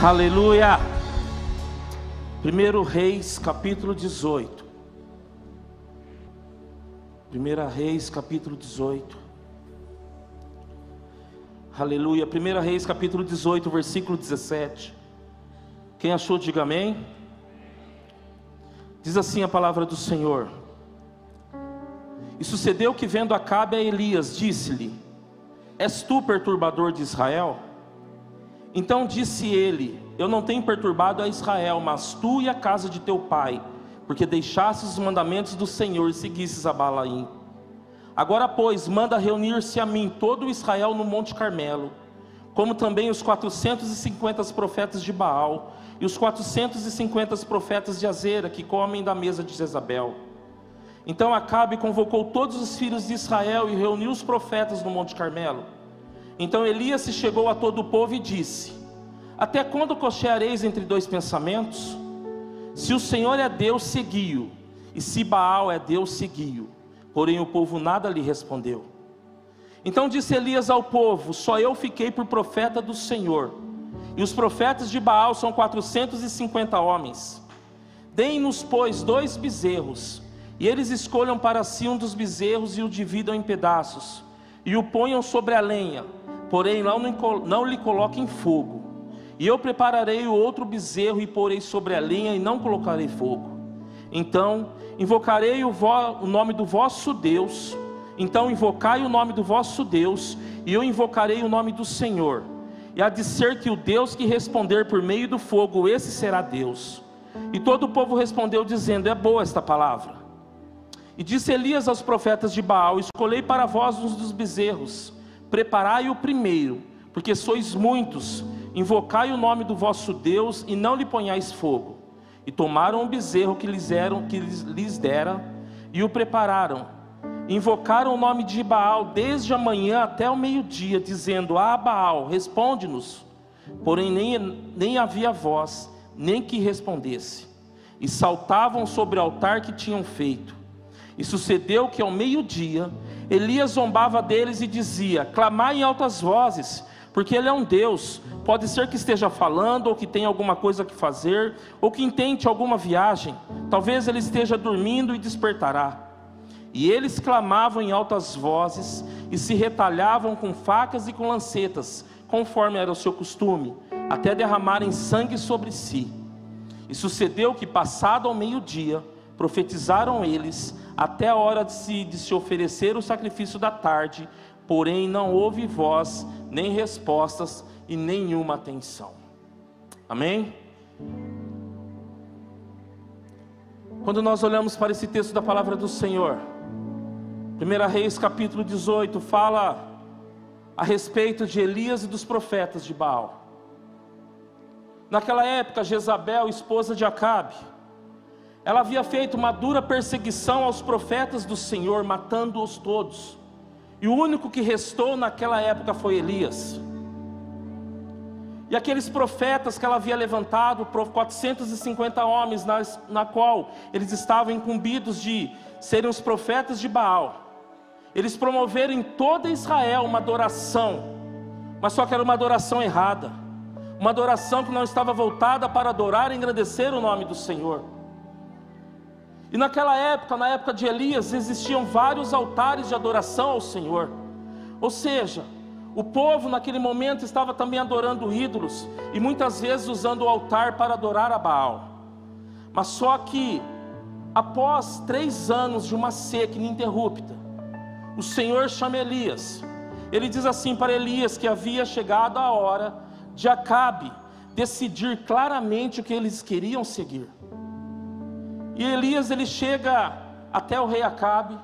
Aleluia. 1 Reis, capítulo 18. 1 Reis, capítulo 18. Aleluia. 1 Reis, capítulo 18, versículo 17. Quem achou, diga amém. Diz assim a palavra do Senhor. E sucedeu que, vendo Acabe a Elias, disse-lhe: És tu perturbador de Israel? Então disse ele: Eu não tenho perturbado a Israel, mas tu e a casa de teu pai, porque deixastes os mandamentos do Senhor e seguistes a Balaim. Agora, pois, manda reunir-se a mim todo o Israel no Monte Carmelo, como também os 450 profetas de Baal e os 450 profetas de Azera que comem da mesa de Jezabel. Então Acabe convocou todos os filhos de Israel e reuniu os profetas no Monte Carmelo. Então Elias se chegou a todo o povo e disse: Até quando cocheareis entre dois pensamentos? Se o Senhor é Deus, segui-o, e se Baal é Deus, segui-o. Porém o povo nada lhe respondeu. Então disse Elias ao povo: Só eu fiquei por profeta do Senhor, e os profetas de Baal são quatrocentos e cinquenta homens. Deem-nos, pois, dois bezerros, e eles escolham para si um dos bezerros e o dividam em pedaços, e o ponham sobre a lenha porém não, lhe coloquem fogo. E eu prepararei o outro bezerro e porei sobre a linha e não colocarei fogo. Então invocarei o, o nome do vosso Deus. Então invocai o nome do vosso Deus, e eu invocarei o nome do Senhor. E há de ser que o Deus que responder por meio do fogo, esse será Deus. E todo o povo respondeu, dizendo: É boa esta palavra. E disse Elias aos profetas de Baal: Escolhei para vós uns dos bezerros Preparai o primeiro, porque sois muitos, invocai o nome do vosso Deus e não lhe ponhais fogo. E tomaram o bezerro que lhes, eram, que lhes dera e o prepararam. Invocaram o nome de Baal desde a manhã até o meio-dia, dizendo: Ah, Baal, responde-nos. Porém, nem, nem havia voz, nem que respondesse. E saltavam sobre o altar que tinham feito. E sucedeu que ao meio-dia Elias zombava deles e dizia: Clamai em altas vozes, porque ele é um Deus. Pode ser que esteja falando, ou que tenha alguma coisa que fazer, ou que intente alguma viagem. Talvez ele esteja dormindo e despertará. E eles clamavam em altas vozes e se retalhavam com facas e com lancetas, conforme era o seu costume, até derramarem sangue sobre si. E sucedeu que, passado ao meio-dia, profetizaram eles até a hora de se, de se oferecer o sacrifício da tarde, porém não houve voz, nem respostas e nenhuma atenção. Amém? Quando nós olhamos para esse texto da palavra do Senhor, 1 Reis capítulo 18 fala a respeito de Elias e dos profetas de Baal. Naquela época, Jezabel, esposa de Acabe, ela havia feito uma dura perseguição aos profetas do Senhor, matando-os todos. E o único que restou naquela época foi Elias. E aqueles profetas que ela havia levantado, 450 homens, na, na qual eles estavam incumbidos de serem os profetas de Baal. Eles promoveram em toda Israel uma adoração, mas só que era uma adoração errada, uma adoração que não estava voltada para adorar e engrandecer o nome do Senhor. E naquela época, na época de Elias, existiam vários altares de adoração ao Senhor. Ou seja, o povo naquele momento estava também adorando ídolos e muitas vezes usando o altar para adorar a Baal. Mas só que, após três anos de uma seca ininterrupta, o Senhor chama Elias. Ele diz assim para Elias que havia chegado a hora de Acabe decidir claramente o que eles queriam seguir. E Elias ele chega até o rei Acabe,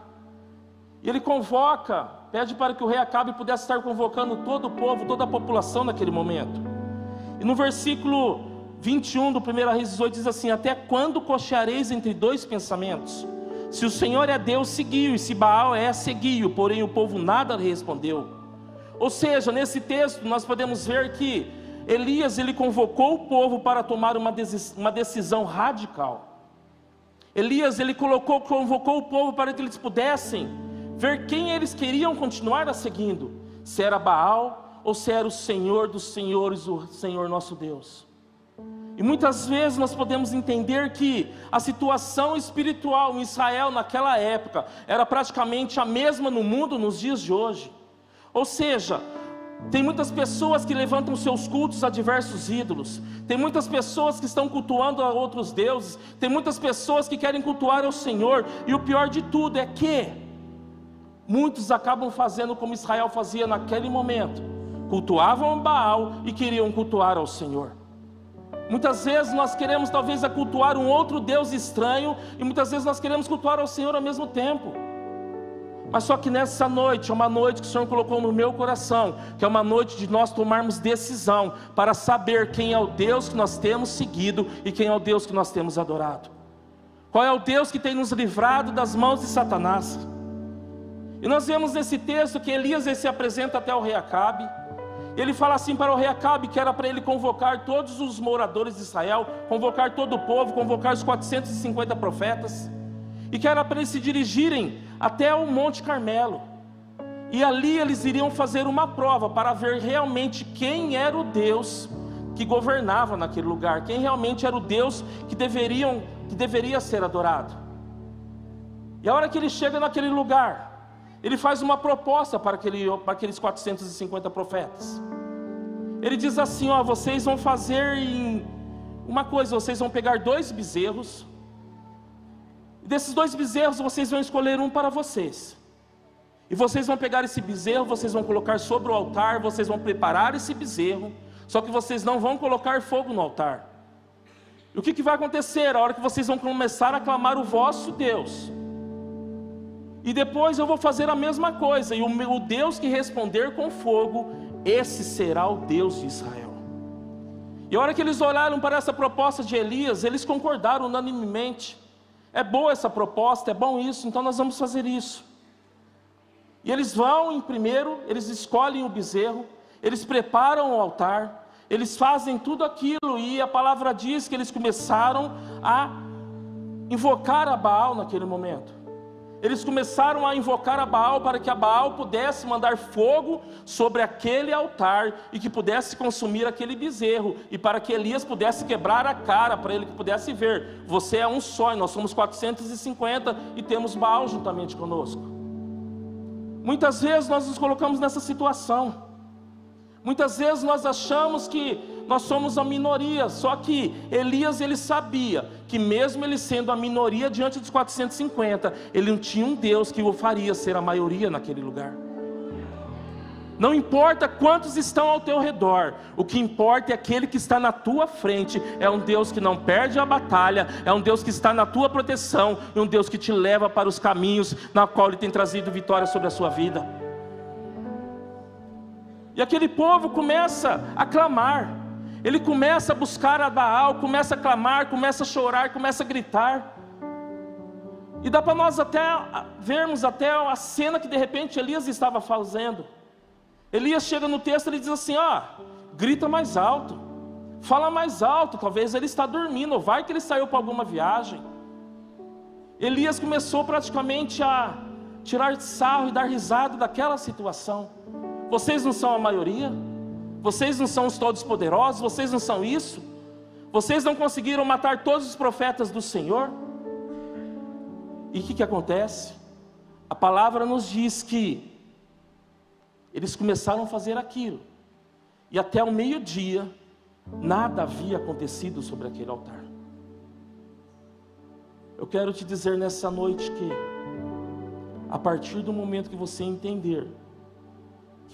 e ele convoca, pede para que o rei Acabe pudesse estar convocando todo o povo, toda a população naquele momento. E no versículo 21 do 1 Reis 18 diz assim: Até quando cocheareis entre dois pensamentos? Se o Senhor é Deus, seguiu, e se Baal é, seguiu, porém o povo nada lhe respondeu. Ou seja, nesse texto nós podemos ver que Elias ele convocou o povo para tomar uma decisão radical. Elias ele colocou, convocou o povo para que eles pudessem ver quem eles queriam continuar a seguindo, se era Baal ou se era o Senhor dos senhores, o Senhor nosso Deus. E muitas vezes nós podemos entender que a situação espiritual em Israel naquela época era praticamente a mesma no mundo nos dias de hoje. Ou seja, tem muitas pessoas que levantam seus cultos a diversos ídolos. Tem muitas pessoas que estão cultuando a outros deuses. Tem muitas pessoas que querem cultuar ao Senhor. E o pior de tudo é que muitos acabam fazendo como Israel fazia naquele momento: cultuavam Baal e queriam cultuar ao Senhor. Muitas vezes nós queremos talvez cultuar um outro Deus estranho e muitas vezes nós queremos cultuar ao Senhor ao mesmo tempo. Mas só que nessa noite, é uma noite que o Senhor colocou no meu coração, que é uma noite de nós tomarmos decisão para saber quem é o Deus que nós temos seguido e quem é o Deus que nós temos adorado. Qual é o Deus que tem nos livrado das mãos de Satanás? E nós vemos nesse texto que Elias se apresenta até o rei Acabe. Ele fala assim para o rei Acabe que era para ele convocar todos os moradores de Israel, convocar todo o povo, convocar os 450 profetas e que era para eles se dirigirem até o Monte Carmelo. E ali eles iriam fazer uma prova para ver realmente quem era o Deus que governava naquele lugar, quem realmente era o Deus que deveriam que deveria ser adorado. E a hora que ele chega naquele lugar, ele faz uma proposta para, aquele, para aqueles 450 profetas. Ele diz assim: ó, vocês vão fazer uma coisa, vocês vão pegar dois bezerros, e desses dois bezerros vocês vão escolher um para vocês. E vocês vão pegar esse bezerro, vocês vão colocar sobre o altar, vocês vão preparar esse bezerro, só que vocês não vão colocar fogo no altar. E o que, que vai acontecer? A hora que vocês vão começar a clamar o vosso Deus. E depois eu vou fazer a mesma coisa, e o, meu, Deus que responder com fogo, esse será o Deus de Israel. E a hora que eles olharam para essa proposta de Elias, eles concordaram unanimemente. É boa essa proposta, é bom isso, então nós vamos fazer isso. E eles vão em primeiro, eles escolhem o bezerro, eles preparam o altar, eles fazem tudo aquilo, e a palavra diz que eles começaram a invocar a Baal naquele momento. Eles começaram a invocar a Baal para que a Baal pudesse mandar fogo sobre aquele altar e que pudesse consumir aquele bezerro, e para que Elias pudesse quebrar a cara, para ele que pudesse ver: você é um só, e nós somos 450 e temos Baal juntamente conosco. Muitas vezes nós nos colocamos nessa situação. Muitas vezes nós achamos que nós somos a minoria, só que Elias ele sabia que mesmo ele sendo a minoria diante dos 450, ele não tinha um Deus que o faria ser a maioria naquele lugar. Não importa quantos estão ao teu redor, o que importa é aquele que está na tua frente. É um Deus que não perde a batalha, é um Deus que está na tua proteção, e um Deus que te leva para os caminhos na qual Ele tem trazido vitória sobre a sua vida. E aquele povo começa a clamar, ele começa a buscar a Baal, começa a clamar, começa a chorar, começa a gritar. E dá para nós até vermos até a cena que de repente Elias estava fazendo. Elias chega no texto e diz assim: ó, grita mais alto, fala mais alto, talvez ele está dormindo, ou vai que ele saiu para alguma viagem. Elias começou praticamente a tirar sarro e dar risada daquela situação. Vocês não são a maioria? Vocês não são os todos poderosos? Vocês não são isso? Vocês não conseguiram matar todos os profetas do Senhor? E o que, que acontece? A palavra nos diz que eles começaram a fazer aquilo, e até o meio-dia, nada havia acontecido sobre aquele altar. Eu quero te dizer nessa noite que, a partir do momento que você entender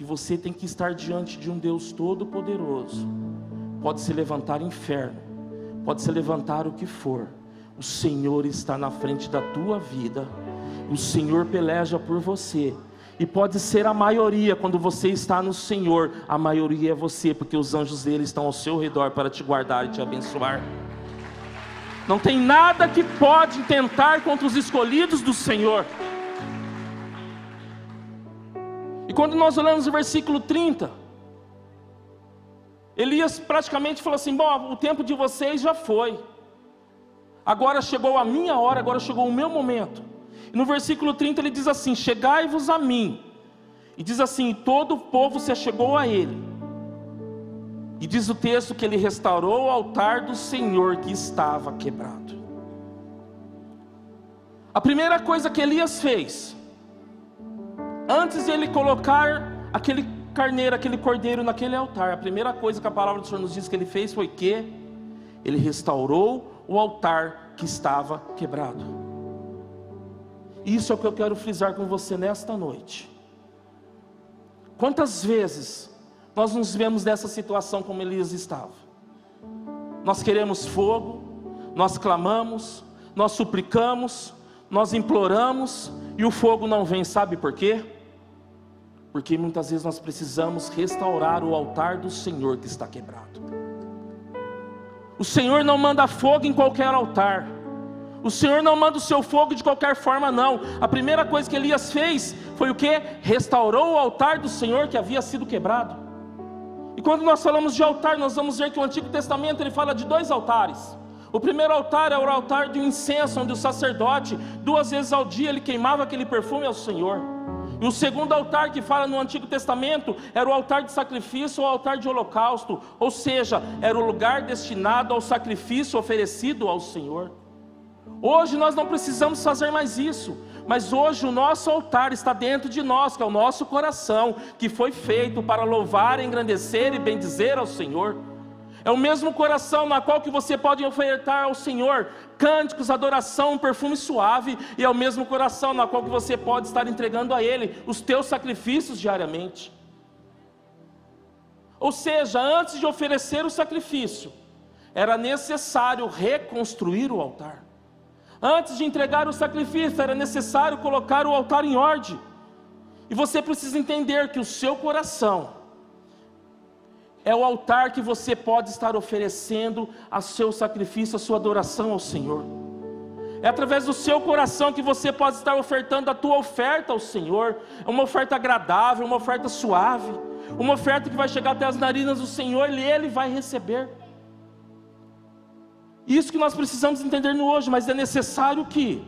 que você tem que estar diante de um Deus todo-poderoso. Pode se levantar inferno, pode se levantar o que for. O Senhor está na frente da tua vida. O Senhor peleja por você. E pode ser a maioria quando você está no Senhor, a maioria é você, porque os anjos dele estão ao seu redor para te guardar e te abençoar. Não tem nada que pode tentar contra os escolhidos do Senhor. E quando nós olhamos o versículo 30, Elias praticamente falou assim: Bom, o tempo de vocês já foi, agora chegou a minha hora, agora chegou o meu momento. E no versículo 30 ele diz assim: Chegai-vos a mim. E diz assim: Todo o povo se achegou a ele. E diz o texto que ele restaurou o altar do Senhor que estava quebrado. A primeira coisa que Elias fez, antes de ele colocar aquele carneiro, aquele cordeiro naquele altar, a primeira coisa que a palavra do Senhor nos diz que ele fez foi que ele restaurou o altar que estava quebrado. Isso é o que eu quero frisar com você nesta noite. Quantas vezes nós nos vemos nessa situação como Elias estava? Nós queremos fogo, nós clamamos, nós suplicamos, nós imploramos e o fogo não vem, sabe por quê? Porque muitas vezes nós precisamos restaurar o altar do Senhor que está quebrado. O Senhor não manda fogo em qualquer altar. O Senhor não manda o seu fogo de qualquer forma, não. A primeira coisa que Elias fez foi o que? Restaurou o altar do Senhor que havia sido quebrado. E quando nós falamos de altar, nós vamos ver que o Antigo Testamento ele fala de dois altares. O primeiro altar é o altar de incenso, onde o sacerdote, duas vezes ao dia, ele queimava aquele perfume ao Senhor. E o segundo altar que fala no Antigo Testamento era o altar de sacrifício ou altar de holocausto, ou seja, era o lugar destinado ao sacrifício oferecido ao Senhor. Hoje nós não precisamos fazer mais isso, mas hoje o nosso altar está dentro de nós, que é o nosso coração, que foi feito para louvar, engrandecer e bendizer ao Senhor. É o mesmo coração na qual que você pode ofertar ao Senhor cânticos, adoração, um perfume suave, e é o mesmo coração na qual que você pode estar entregando a Ele os teus sacrifícios diariamente. Ou seja, antes de oferecer o sacrifício, era necessário reconstruir o altar. Antes de entregar o sacrifício, era necessário colocar o altar em ordem. E você precisa entender que o seu coração é o altar que você pode estar oferecendo a seu sacrifício, a sua adoração ao Senhor. É através do seu coração que você pode estar ofertando a tua oferta ao Senhor. É uma oferta agradável, uma oferta suave, uma oferta que vai chegar até as narinas do Senhor e Ele vai receber. Isso que nós precisamos entender no hoje, mas é necessário que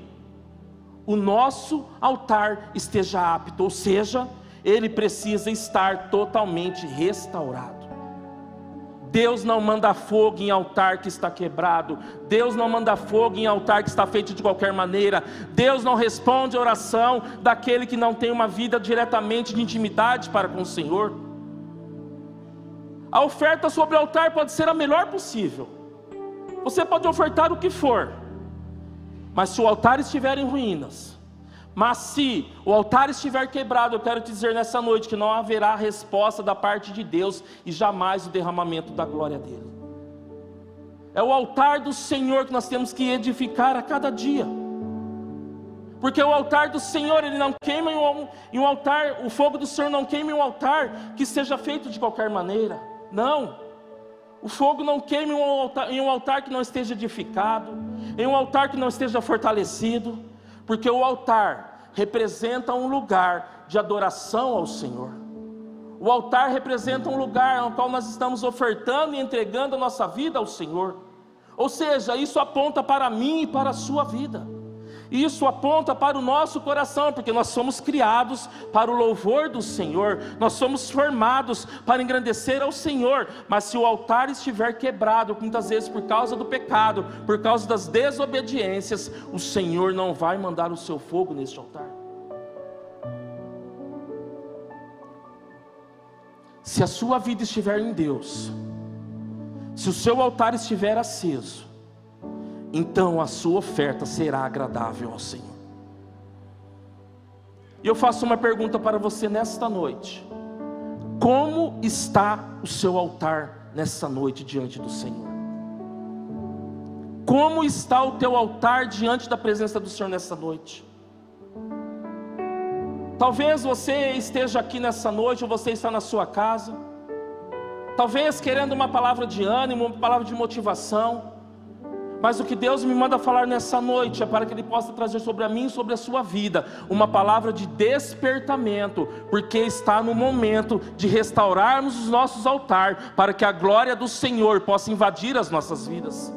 o nosso altar esteja apto, ou seja, ele precisa estar totalmente restaurado. Deus não manda fogo em altar que está quebrado. Deus não manda fogo em altar que está feito de qualquer maneira. Deus não responde a oração daquele que não tem uma vida diretamente de intimidade para com o Senhor. A oferta sobre o altar pode ser a melhor possível. Você pode ofertar o que for, mas se o altar estiver em ruínas, mas se o altar estiver quebrado, eu quero te dizer nessa noite que não haverá resposta da parte de Deus e jamais o derramamento da glória dele. É o altar do Senhor que nós temos que edificar a cada dia. Porque o altar do Senhor, ele não queima em um, em um altar, o fogo do Senhor não queima em um altar que seja feito de qualquer maneira. Não. O fogo não queima em um, altar, em um altar que não esteja edificado, em um altar que não esteja fortalecido, porque o altar representa um lugar de adoração ao Senhor. O altar representa um lugar no qual nós estamos ofertando e entregando a nossa vida ao Senhor. Ou seja, isso aponta para mim e para a sua vida. Isso aponta para o nosso coração, porque nós somos criados para o louvor do Senhor, nós somos formados para engrandecer ao Senhor. Mas se o altar estiver quebrado, muitas vezes por causa do pecado, por causa das desobediências, o Senhor não vai mandar o seu fogo neste altar. Se a sua vida estiver em Deus, se o seu altar estiver aceso, então a sua oferta será agradável ao Senhor. E eu faço uma pergunta para você nesta noite: como está o seu altar nessa noite diante do Senhor? Como está o teu altar diante da presença do Senhor nessa noite? Talvez você esteja aqui nessa noite, ou você está na sua casa, talvez querendo uma palavra de ânimo, uma palavra de motivação, mas o que Deus me manda falar nessa noite é para que Ele possa trazer sobre a mim e sobre a sua vida uma palavra de despertamento, porque está no momento de restaurarmos os nossos altares, para que a glória do Senhor possa invadir as nossas vidas.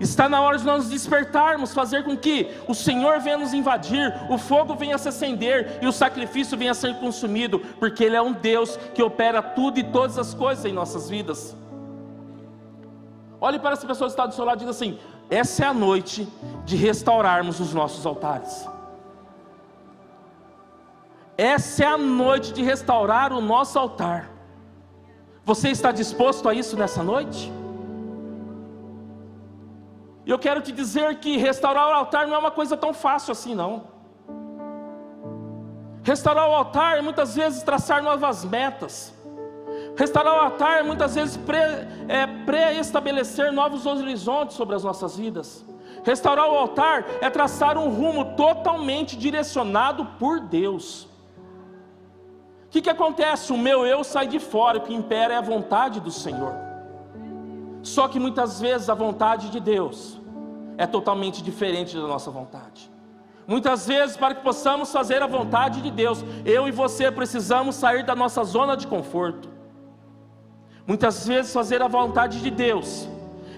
Está na hora de nós despertarmos, fazer com que o Senhor venha nos invadir, o fogo venha se acender e o sacrifício venha ser consumido, porque Ele é um Deus que opera tudo e todas as coisas em nossas vidas. Olhe para essa pessoa que está do seu lado e diga assim: essa é a noite de restaurarmos os nossos altares. Essa é a noite de restaurar o nosso altar. Você está disposto a isso nessa noite? E eu quero te dizer que restaurar o altar não é uma coisa tão fácil assim, não. Restaurar o altar é muitas vezes traçar novas metas. Restaurar o altar é muitas vezes é, pré-estabelecer é, novos horizontes sobre as nossas vidas. Restaurar o altar é traçar um rumo totalmente direcionado por Deus. O que, que acontece? O meu eu sai de fora, o que impera é a vontade do Senhor. Só que muitas vezes a vontade de Deus é totalmente diferente da nossa vontade. Muitas vezes, para que possamos fazer a vontade de Deus, eu e você precisamos sair da nossa zona de conforto. Muitas vezes, fazer a vontade de Deus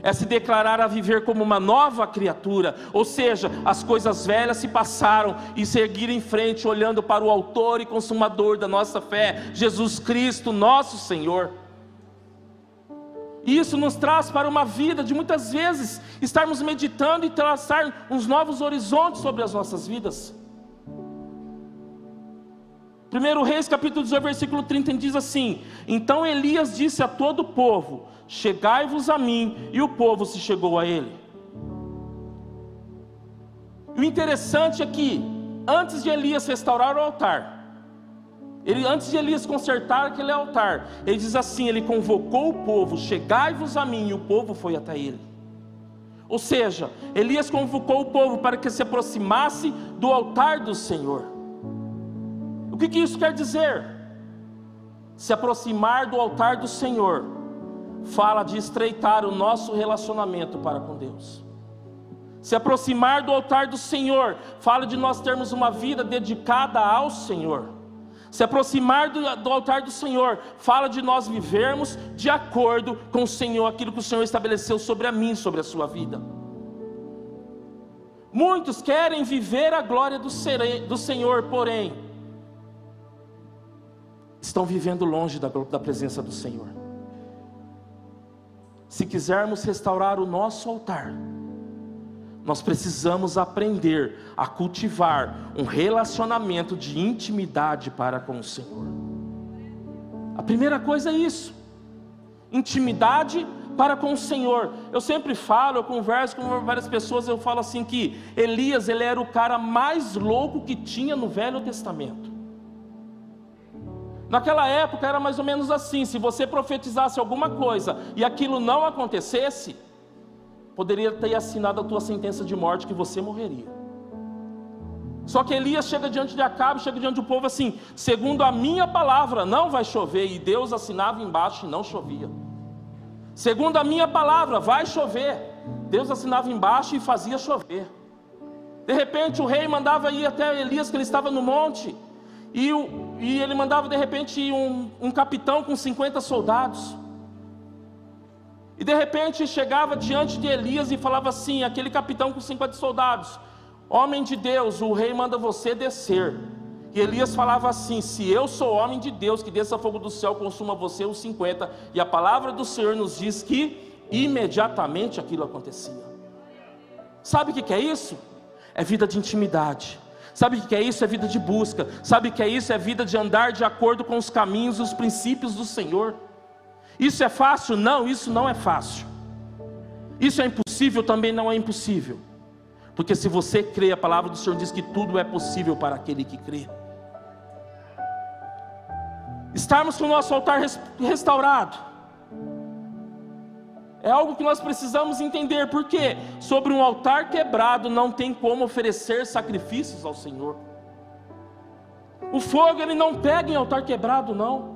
é se declarar a viver como uma nova criatura, ou seja, as coisas velhas se passaram e seguir em frente, olhando para o Autor e Consumador da nossa fé, Jesus Cristo, nosso Senhor. E isso nos traz para uma vida de muitas vezes estarmos meditando e traçar uns novos horizontes sobre as nossas vidas. 1 Reis capítulo 18, versículo 30 diz assim: Então Elias disse a todo o povo: Chegai-vos a mim, e o povo se chegou a ele. E o interessante é que, antes de Elias restaurar o altar, ele, antes de Elias consertar aquele altar, ele diz assim: ele convocou o povo, chegai-vos a mim, e o povo foi até ele. Ou seja, Elias convocou o povo para que se aproximasse do altar do Senhor. O que, que isso quer dizer? Se aproximar do altar do Senhor, fala de estreitar o nosso relacionamento para com Deus. Se aproximar do altar do Senhor, fala de nós termos uma vida dedicada ao Senhor. Se aproximar do, do, altar do Senhor fala de nós vivermos de acordo com o Senhor, aquilo que o Senhor estabeleceu sobre a mim, sobre a sua vida. Muitos querem viver a glória do, do Senhor, porém, estão vivendo longe da, da presença do Senhor. Se quisermos restaurar o nosso altar, nós precisamos aprender a cultivar um relacionamento de intimidade para com o Senhor. A primeira coisa é isso. Intimidade para com o Senhor. Eu sempre falo, eu converso com várias pessoas, eu falo assim que Elias, ele era o cara mais louco que tinha no Velho Testamento. Naquela época era mais ou menos assim, se você profetizasse alguma coisa e aquilo não acontecesse, poderia ter assinado a tua sentença de morte que você morreria. Só que Elias chega diante de Acabe, chega diante do povo assim: segundo a minha palavra, não vai chover. E Deus assinava embaixo e não chovia. Segundo a minha palavra, vai chover. Deus assinava embaixo e fazia chover. De repente o rei mandava ir até Elias, que ele estava no monte, e, o, e ele mandava de repente um, um capitão com 50 soldados. E de repente chegava diante de Elias e falava assim: aquele capitão com 50 soldados, homem de Deus, o rei manda você descer. E Elias falava assim: se eu sou homem de Deus, que desça fogo do céu, consuma você os 50. E a palavra do Senhor nos diz que imediatamente aquilo acontecia. Sabe o que é isso? É vida de intimidade. Sabe o que é isso? É vida de busca. Sabe o que é isso? É vida de andar de acordo com os caminhos e os princípios do Senhor. Isso é fácil? Não, isso não é fácil. Isso é impossível? Também não é impossível. Porque se você crê, a palavra do Senhor diz que tudo é possível para aquele que crê. Estarmos com o nosso altar restaurado é algo que nós precisamos entender, porque sobre um altar quebrado não tem como oferecer sacrifícios ao Senhor. O fogo ele não pega em altar quebrado, não.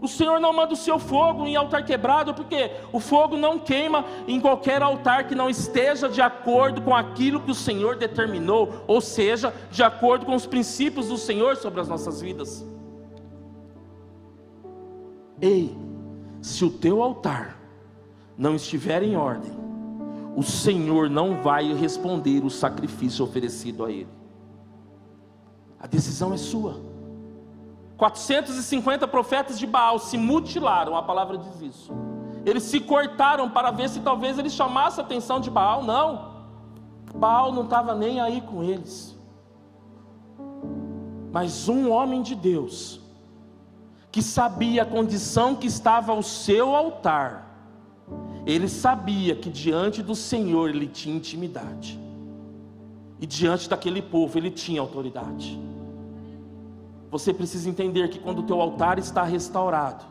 O Senhor não manda o seu fogo em altar quebrado, porque o fogo não queima em qualquer altar que não esteja de acordo com aquilo que o Senhor determinou, ou seja, de acordo com os princípios do Senhor sobre as nossas vidas. Ei, se o teu altar não estiver em ordem, o Senhor não vai responder o sacrifício oferecido a Ele. A decisão é sua. 450 profetas de Baal se mutilaram, a palavra diz isso. Eles se cortaram para ver se talvez eles chamassem a atenção de Baal. Não. Baal não estava nem aí com eles. Mas um homem de Deus, que sabia a condição que estava ao seu altar, ele sabia que diante do Senhor ele tinha intimidade, e diante daquele povo ele tinha autoridade. Você precisa entender que quando o teu altar está restaurado,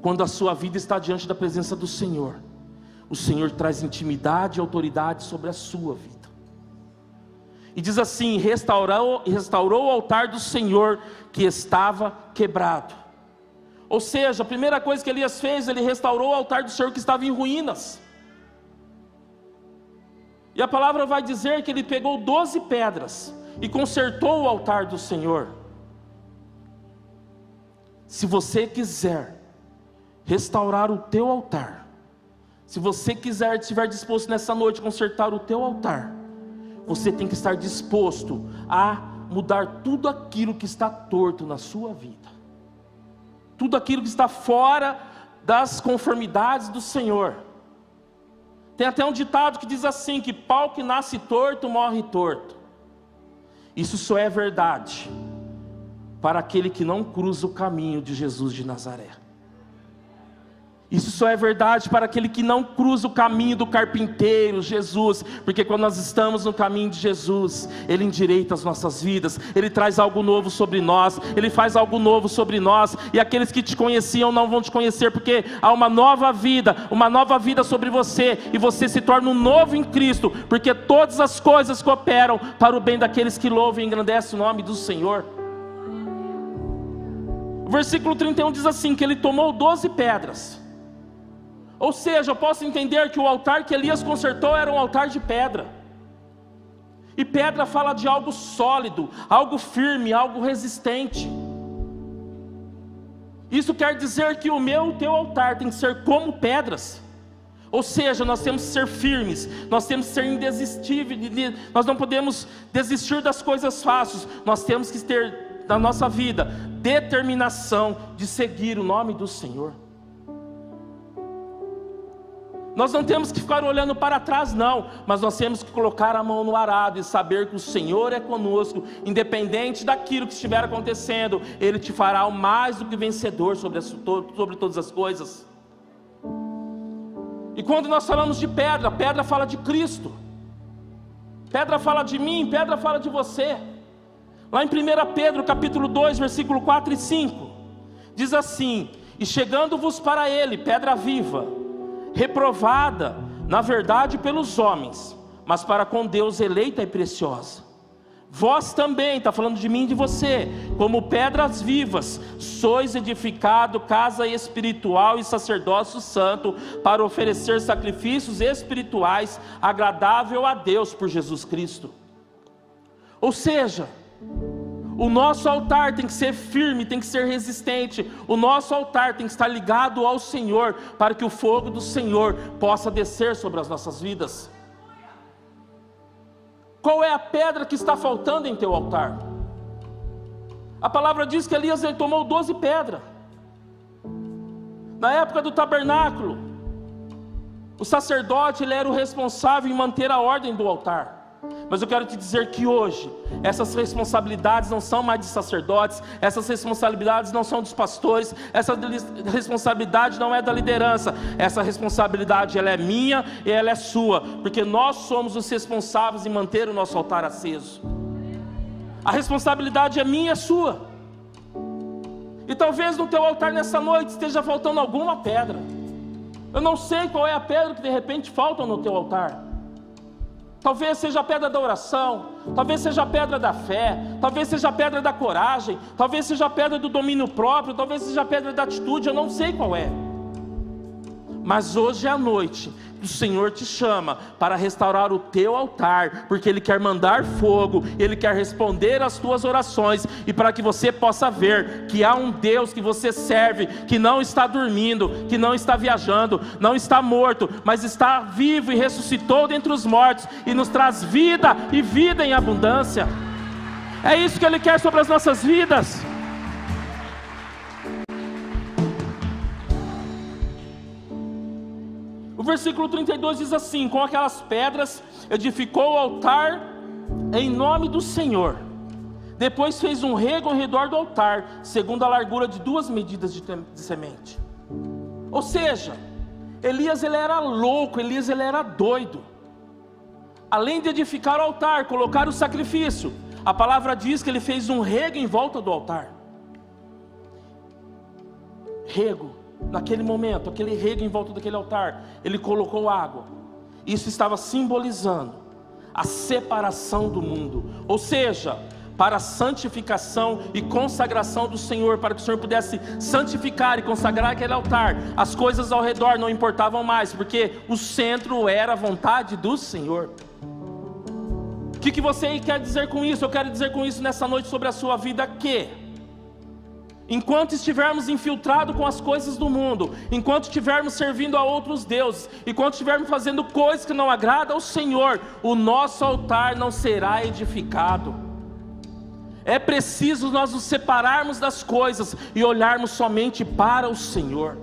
quando a sua vida está diante da presença do Senhor, o Senhor traz intimidade e autoridade sobre a sua vida. E diz assim: restaurou, restaurou o altar do Senhor que estava quebrado. Ou seja, a primeira coisa que Elias fez, ele restaurou o altar do Senhor que estava em ruínas. E a palavra vai dizer que ele pegou doze pedras e consertou o altar do Senhor. Se você quiser restaurar o teu altar, se você quiser, estiver disposto nessa noite consertar o teu altar, você tem que estar disposto a mudar tudo aquilo que está torto na sua vida, tudo aquilo que está fora das conformidades do Senhor. Tem até um ditado que diz assim: que pau que nasce torto morre torto. Isso só é verdade para aquele que não cruza o caminho de Jesus de Nazaré. Isso só é verdade para aquele que não cruza o caminho do carpinteiro, Jesus, porque quando nós estamos no caminho de Jesus, Ele endireita as nossas vidas, Ele traz algo novo sobre nós, Ele faz algo novo sobre nós, e aqueles que te conheciam não vão te conhecer, porque há uma nova vida, uma nova vida sobre você, e você se torna um novo em Cristo, porque todas as coisas cooperam para o bem daqueles que louvam e engrandecem o nome do Senhor. O versículo 31 diz assim: que ele tomou doze pedras ou seja, eu posso entender que o altar que Elias consertou era um altar de pedra. E pedra fala de algo sólido, algo firme, algo resistente. Isso quer dizer que o meu o teu altar tem que ser como pedras. Ou seja, nós temos que ser firmes, nós temos que ser indesistíveis, nós não podemos desistir das coisas fáceis, nós temos que ter na nossa vida determinação de seguir o nome do Senhor. Nós não temos que ficar olhando para trás, não, mas nós temos que colocar a mão no arado e saber que o Senhor é conosco, independente daquilo que estiver acontecendo, Ele te fará o mais do que vencedor sobre, as, sobre todas as coisas. E quando nós falamos de pedra, pedra fala de Cristo, pedra fala de mim, pedra fala de você. Lá em 1 Pedro capítulo 2, versículo 4 e 5, diz assim: E chegando-vos para Ele, pedra viva, reprovada, na verdade, pelos homens, mas para com Deus eleita e preciosa. Vós também, está falando de mim e de você, como pedras vivas, sois edificado casa espiritual e sacerdócio santo, para oferecer sacrifícios espirituais agradável a Deus por Jesus Cristo. Ou seja, o nosso altar tem que ser firme, tem que ser resistente. O nosso altar tem que estar ligado ao Senhor, para que o fogo do Senhor possa descer sobre as nossas vidas. Qual é a pedra que está faltando em teu altar? A palavra diz que Elias ele tomou doze pedras. Na época do tabernáculo, o sacerdote ele era o responsável em manter a ordem do altar. Mas eu quero te dizer que hoje, essas responsabilidades não são mais de sacerdotes, essas responsabilidades não são dos pastores, essa responsabilidade não é da liderança, essa responsabilidade ela é minha e ela é sua, porque nós somos os responsáveis em manter o nosso altar aceso. A responsabilidade é minha e é sua. E talvez no teu altar nessa noite esteja faltando alguma pedra. Eu não sei qual é a pedra que de repente falta no teu altar. Talvez seja a pedra da oração, talvez seja a pedra da fé, talvez seja a pedra da coragem, talvez seja a pedra do domínio próprio, talvez seja a pedra da atitude, eu não sei qual é. Mas hoje à noite, o Senhor te chama para restaurar o teu altar, porque Ele quer mandar fogo, Ele quer responder às tuas orações, e para que você possa ver que há um Deus que você serve, que não está dormindo, que não está viajando, não está morto, mas está vivo e ressuscitou dentre os mortos, e nos traz vida e vida em abundância. É isso que Ele quer sobre as nossas vidas. O versículo 32 diz assim: Com aquelas pedras edificou o altar em nome do Senhor. Depois fez um rego ao redor do altar, segundo a largura de duas medidas de, de semente. Ou seja, Elias ele era louco, Elias ele era doido. Além de edificar o altar, colocar o sacrifício, a palavra diz que ele fez um rego em volta do altar. Rego naquele momento, aquele rego em volta daquele altar, ele colocou água. Isso estava simbolizando a separação do mundo, ou seja, para a santificação e consagração do Senhor, para que o Senhor pudesse santificar e consagrar aquele altar. As coisas ao redor não importavam mais, porque o centro era a vontade do Senhor. O que, que você quer dizer com isso? Eu quero dizer com isso nessa noite sobre a sua vida que Enquanto estivermos infiltrados com as coisas do mundo, enquanto estivermos servindo a outros deuses, enquanto estivermos fazendo coisas que não agradam ao Senhor, o nosso altar não será edificado. É preciso nós nos separarmos das coisas e olharmos somente para o Senhor.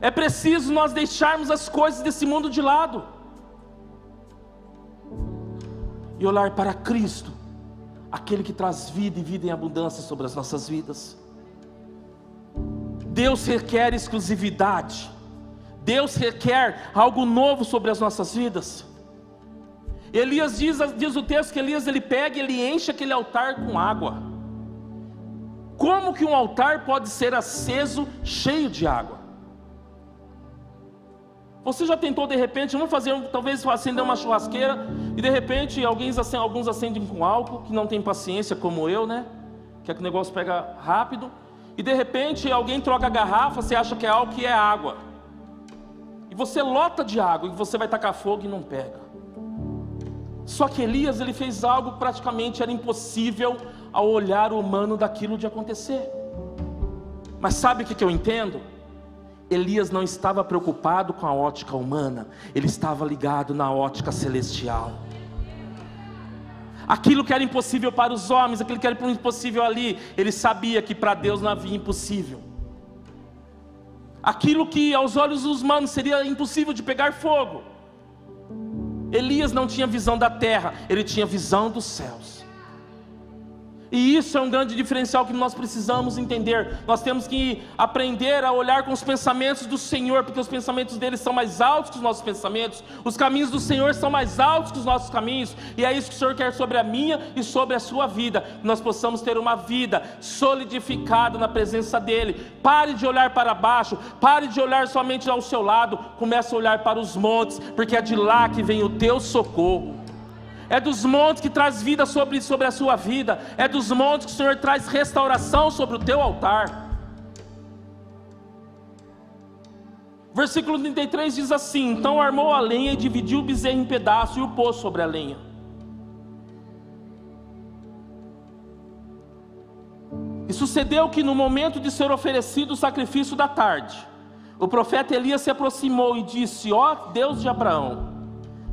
É preciso nós deixarmos as coisas desse mundo de lado e olhar para Cristo aquele que traz vida e vida em abundância sobre as nossas vidas. Deus requer exclusividade, Deus requer algo novo sobre as nossas vidas. Elias diz, diz o texto que Elias ele pega e ele enche aquele altar com água. Como que um altar pode ser aceso cheio de água? Você já tentou de repente, vamos fazer, talvez acender uma churrasqueira e de repente alguns acendem, com álcool, que não tem paciência como eu, né? Que, é que o negócio pega rápido. E de repente alguém troca a garrafa, você acha que é álcool e é água. E você lota de água e você vai tacar fogo e não pega. Só que Elias ele fez algo que praticamente era impossível ao olhar humano daquilo de acontecer. Mas sabe o que eu entendo? Elias não estava preocupado com a ótica humana, ele estava ligado na ótica celestial. Aquilo que era impossível para os homens, aquilo que era impossível ali, ele sabia que para Deus não havia impossível. Aquilo que aos olhos dos humanos seria impossível de pegar fogo. Elias não tinha visão da terra, ele tinha visão dos céus. E isso é um grande diferencial que nós precisamos entender. Nós temos que aprender a olhar com os pensamentos do Senhor, porque os pensamentos dele são mais altos que os nossos pensamentos. Os caminhos do Senhor são mais altos que os nossos caminhos. E é isso que o Senhor quer sobre a minha e sobre a sua vida. Que nós possamos ter uma vida solidificada na presença dele. Pare de olhar para baixo, pare de olhar somente ao seu lado, comece a olhar para os montes, porque é de lá que vem o teu socorro é dos montes que traz vida sobre, sobre a sua vida, é dos montes que o Senhor traz restauração sobre o teu altar. Versículo 33 diz assim: Então armou a lenha e dividiu o bezerro em pedaços e o pôs sobre a lenha. E sucedeu que no momento de ser oferecido o sacrifício da tarde, o profeta Elias se aproximou e disse: Ó Deus de Abraão,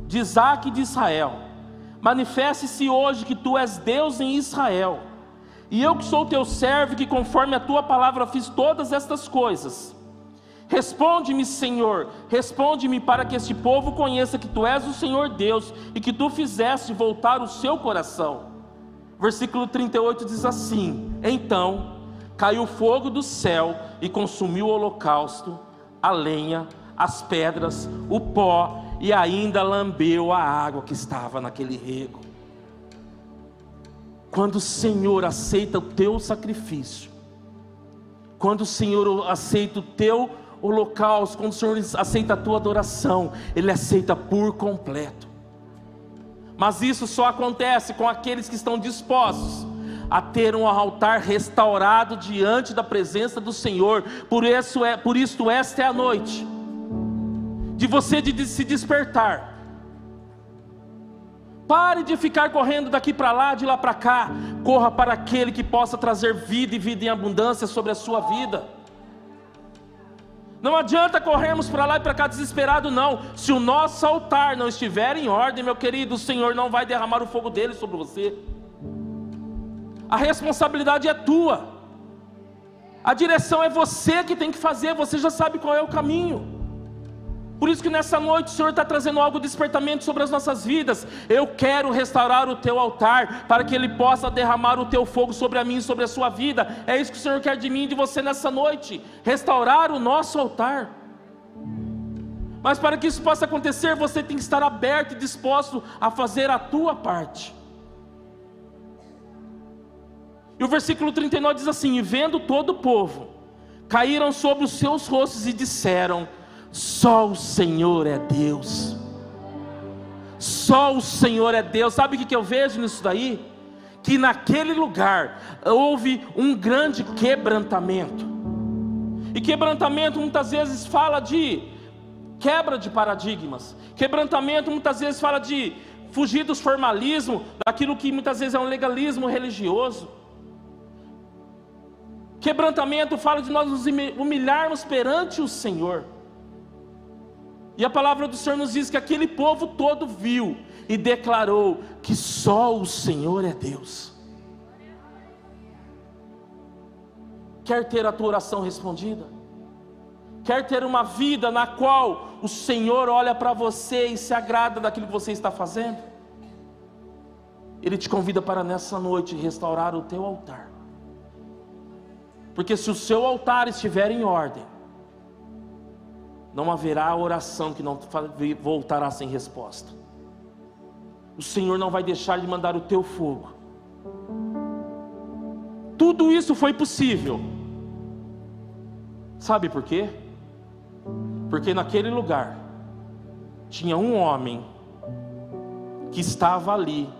de Isaac e de Israel, Manifeste-se hoje que tu és Deus em Israel. E eu que sou teu servo, que conforme a tua palavra fiz todas estas coisas. Responde-me, Senhor, responde-me para que este povo conheça que tu és o Senhor Deus e que tu fizeste voltar o seu coração. Versículo 38 diz assim: Então caiu fogo do céu e consumiu o holocausto, a lenha, as pedras, o pó e ainda lambeu a água que estava naquele rego. Quando o Senhor aceita o teu sacrifício, quando o Senhor aceita o teu holocausto, quando o Senhor aceita a tua adoração, Ele aceita por completo. Mas isso só acontece com aqueles que estão dispostos a ter um altar restaurado diante da presença do Senhor. Por isso é, por isso esta é a noite de você de se despertar. Pare de ficar correndo daqui para lá, de lá para cá. Corra para aquele que possa trazer vida e vida em abundância sobre a sua vida. Não adianta corrermos para lá e para cá desesperado, não. Se o nosso altar não estiver em ordem, meu querido, o Senhor não vai derramar o fogo dele sobre você. A responsabilidade é tua. A direção é você que tem que fazer, você já sabe qual é o caminho. Por isso que nessa noite o Senhor está trazendo algo de despertamento sobre as nossas vidas. Eu quero restaurar o teu altar para que Ele possa derramar o teu fogo sobre a mim e sobre a sua vida. É isso que o Senhor quer de mim e de você nessa noite. Restaurar o nosso altar. Mas para que isso possa acontecer, você tem que estar aberto e disposto a fazer a tua parte. E o versículo 39 diz assim: E vendo todo o povo, caíram sobre os seus rostos e disseram: só o Senhor é Deus. Só o Senhor é Deus. Sabe o que eu vejo nisso daí? Que naquele lugar houve um grande quebrantamento. E quebrantamento muitas vezes fala de quebra de paradigmas. Quebrantamento muitas vezes fala de fugir dos formalismos, daquilo que muitas vezes é um legalismo religioso. Quebrantamento fala de nós nos humilharmos perante o Senhor. E a palavra do Senhor nos diz que aquele povo todo viu e declarou que só o Senhor é Deus. Quer ter a tua oração respondida? Quer ter uma vida na qual o Senhor olha para você e se agrada daquilo que você está fazendo? Ele te convida para nessa noite restaurar o teu altar. Porque se o seu altar estiver em ordem, não haverá oração que não voltará sem resposta. O Senhor não vai deixar de mandar o teu fogo. Tudo isso foi possível. Sabe por quê? Porque naquele lugar tinha um homem que estava ali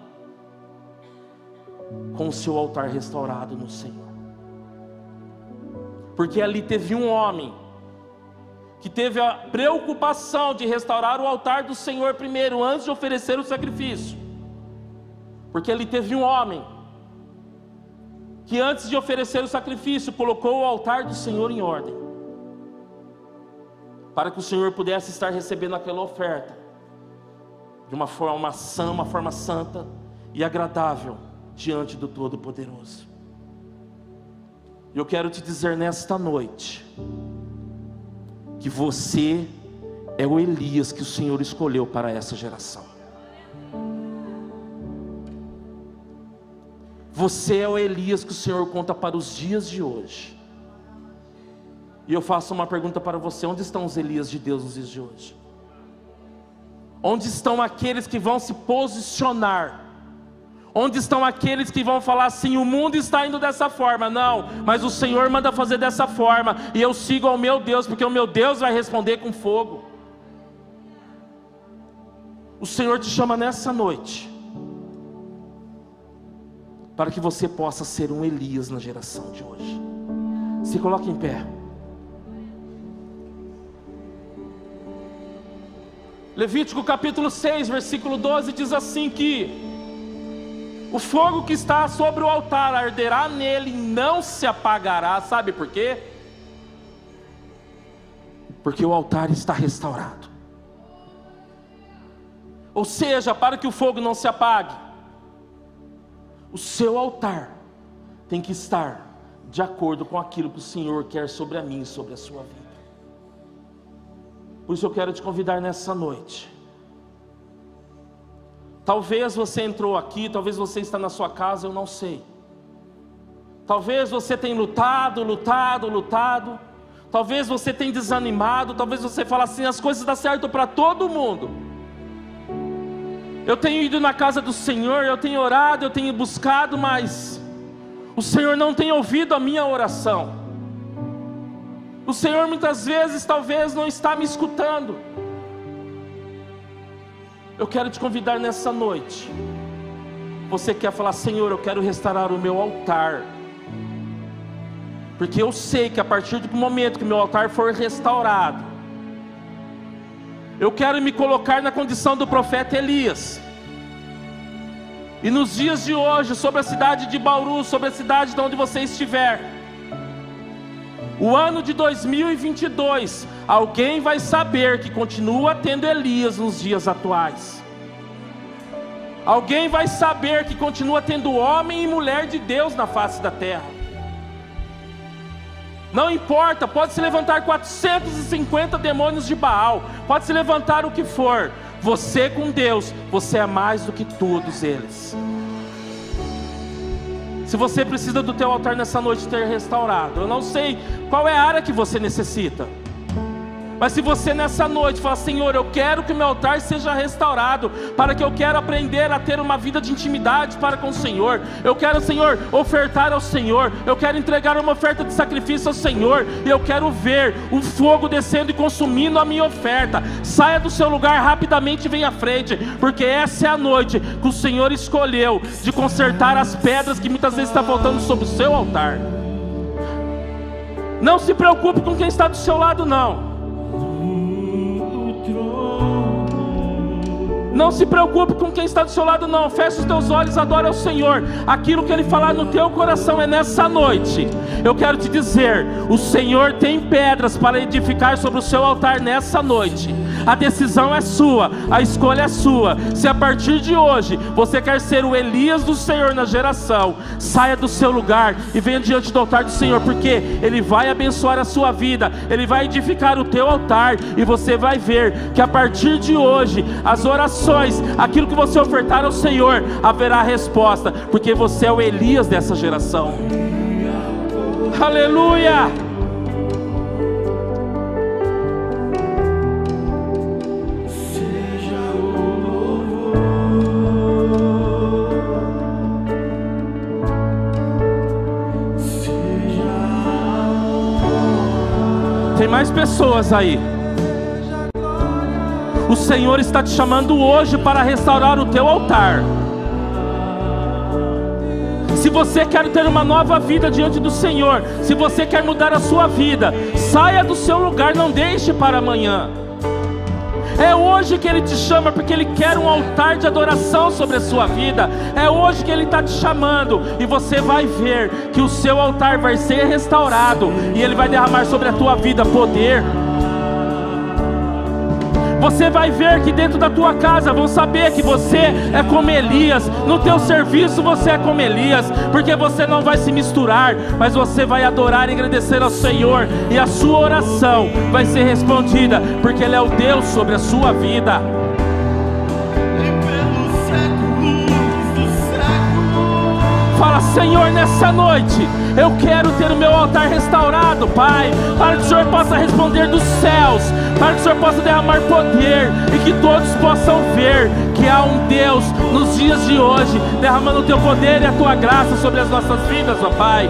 com o seu altar restaurado no Senhor. Porque ali teve um homem que teve a preocupação de restaurar o altar do Senhor primeiro, antes de oferecer o sacrifício. Porque ele teve um homem que antes de oferecer o sacrifício, colocou o altar do Senhor em ordem. Para que o Senhor pudesse estar recebendo aquela oferta de uma forma sã, uma forma santa e agradável diante do Todo-Poderoso. Eu quero te dizer nesta noite, que você é o Elias que o Senhor escolheu para essa geração. Você é o Elias que o Senhor conta para os dias de hoje. E eu faço uma pergunta para você: onde estão os Elias de Deus nos dias de hoje? Onde estão aqueles que vão se posicionar Onde estão aqueles que vão falar assim: o mundo está indo dessa forma? Não, mas o Senhor manda fazer dessa forma, e eu sigo ao meu Deus, porque o meu Deus vai responder com fogo. O Senhor te chama nessa noite, para que você possa ser um Elias na geração de hoje. Se coloque em pé. Levítico capítulo 6, versículo 12 diz assim que o fogo que está sobre o altar arderá nele e não se apagará. Sabe por quê? Porque o altar está restaurado. Ou seja, para que o fogo não se apague, o seu altar tem que estar de acordo com aquilo que o Senhor quer sobre a mim e sobre a sua vida. Por isso eu quero te convidar nessa noite Talvez você entrou aqui, talvez você está na sua casa, eu não sei. Talvez você tenha lutado, lutado, lutado. Talvez você tenha desanimado, talvez você fale assim, as coisas dão certo para todo mundo. Eu tenho ido na casa do Senhor, eu tenho orado, eu tenho buscado, mas o Senhor não tem ouvido a minha oração. O Senhor muitas vezes talvez não está me escutando. Eu quero te convidar nessa noite. Você quer falar, Senhor, eu quero restaurar o meu altar. Porque eu sei que a partir do momento que meu altar for restaurado, Eu quero me colocar na condição do profeta Elias. E nos dias de hoje, sobre a cidade de Bauru, sobre a cidade de onde você estiver, o ano de 2022, alguém vai saber que continua tendo Elias nos dias atuais. Alguém vai saber que continua tendo homem e mulher de Deus na face da terra. Não importa, pode se levantar 450 demônios de Baal, pode se levantar o que for. Você com Deus, você é mais do que todos eles. Se você precisa do teu altar nessa noite ter restaurado, eu não sei qual é a área que você necessita. Mas se você nessa noite fala, Senhor, eu quero que meu altar seja restaurado, para que eu quero aprender a ter uma vida de intimidade para com o Senhor. Eu quero, Senhor, ofertar ao Senhor. Eu quero entregar uma oferta de sacrifício ao Senhor. E eu quero ver o fogo descendo e consumindo a minha oferta. Saia do seu lugar rapidamente e venha à frente, porque essa é a noite que o Senhor escolheu de consertar as pedras que muitas vezes está faltando sobre o seu altar. Não se preocupe com quem está do seu lado, não. Não se preocupe com quem está do seu lado, não. Feche os teus olhos, adore ao Senhor. Aquilo que Ele falar no teu coração é nessa noite. Eu quero te dizer: o Senhor tem pedras para edificar sobre o seu altar nessa noite. A decisão é sua, a escolha é sua. Se a partir de hoje você quer ser o Elias do Senhor na geração, saia do seu lugar e venha diante do altar do Senhor, porque Ele vai abençoar a sua vida, Ele vai edificar o teu altar e você vai ver que a partir de hoje as orações aquilo que você ofertar ao Senhor, haverá resposta, porque você é o Elias dessa geração. Aleluia! Mais pessoas aí. O Senhor está te chamando hoje para restaurar o teu altar. Se você quer ter uma nova vida diante do Senhor, se você quer mudar a sua vida, saia do seu lugar, não deixe para amanhã. É hoje que Ele te chama, porque Ele quer um altar de adoração sobre a sua vida. É hoje que Ele está te chamando, e você vai ver que o seu altar vai ser restaurado, e Ele vai derramar sobre a tua vida poder. Você vai ver que dentro da tua casa vão saber que você é como Elias. No teu serviço você é como Elias, porque você não vai se misturar, mas você vai adorar e agradecer ao Senhor, e a sua oração vai ser respondida, porque Ele é o Deus sobre a sua vida. Senhor, nessa noite eu quero ter o meu altar restaurado, Pai, para que o Senhor possa responder dos céus, para que o Senhor possa derramar poder e que todos possam ver que há um Deus nos dias de hoje derramando o teu poder e a tua graça sobre as nossas vidas, ó Pai.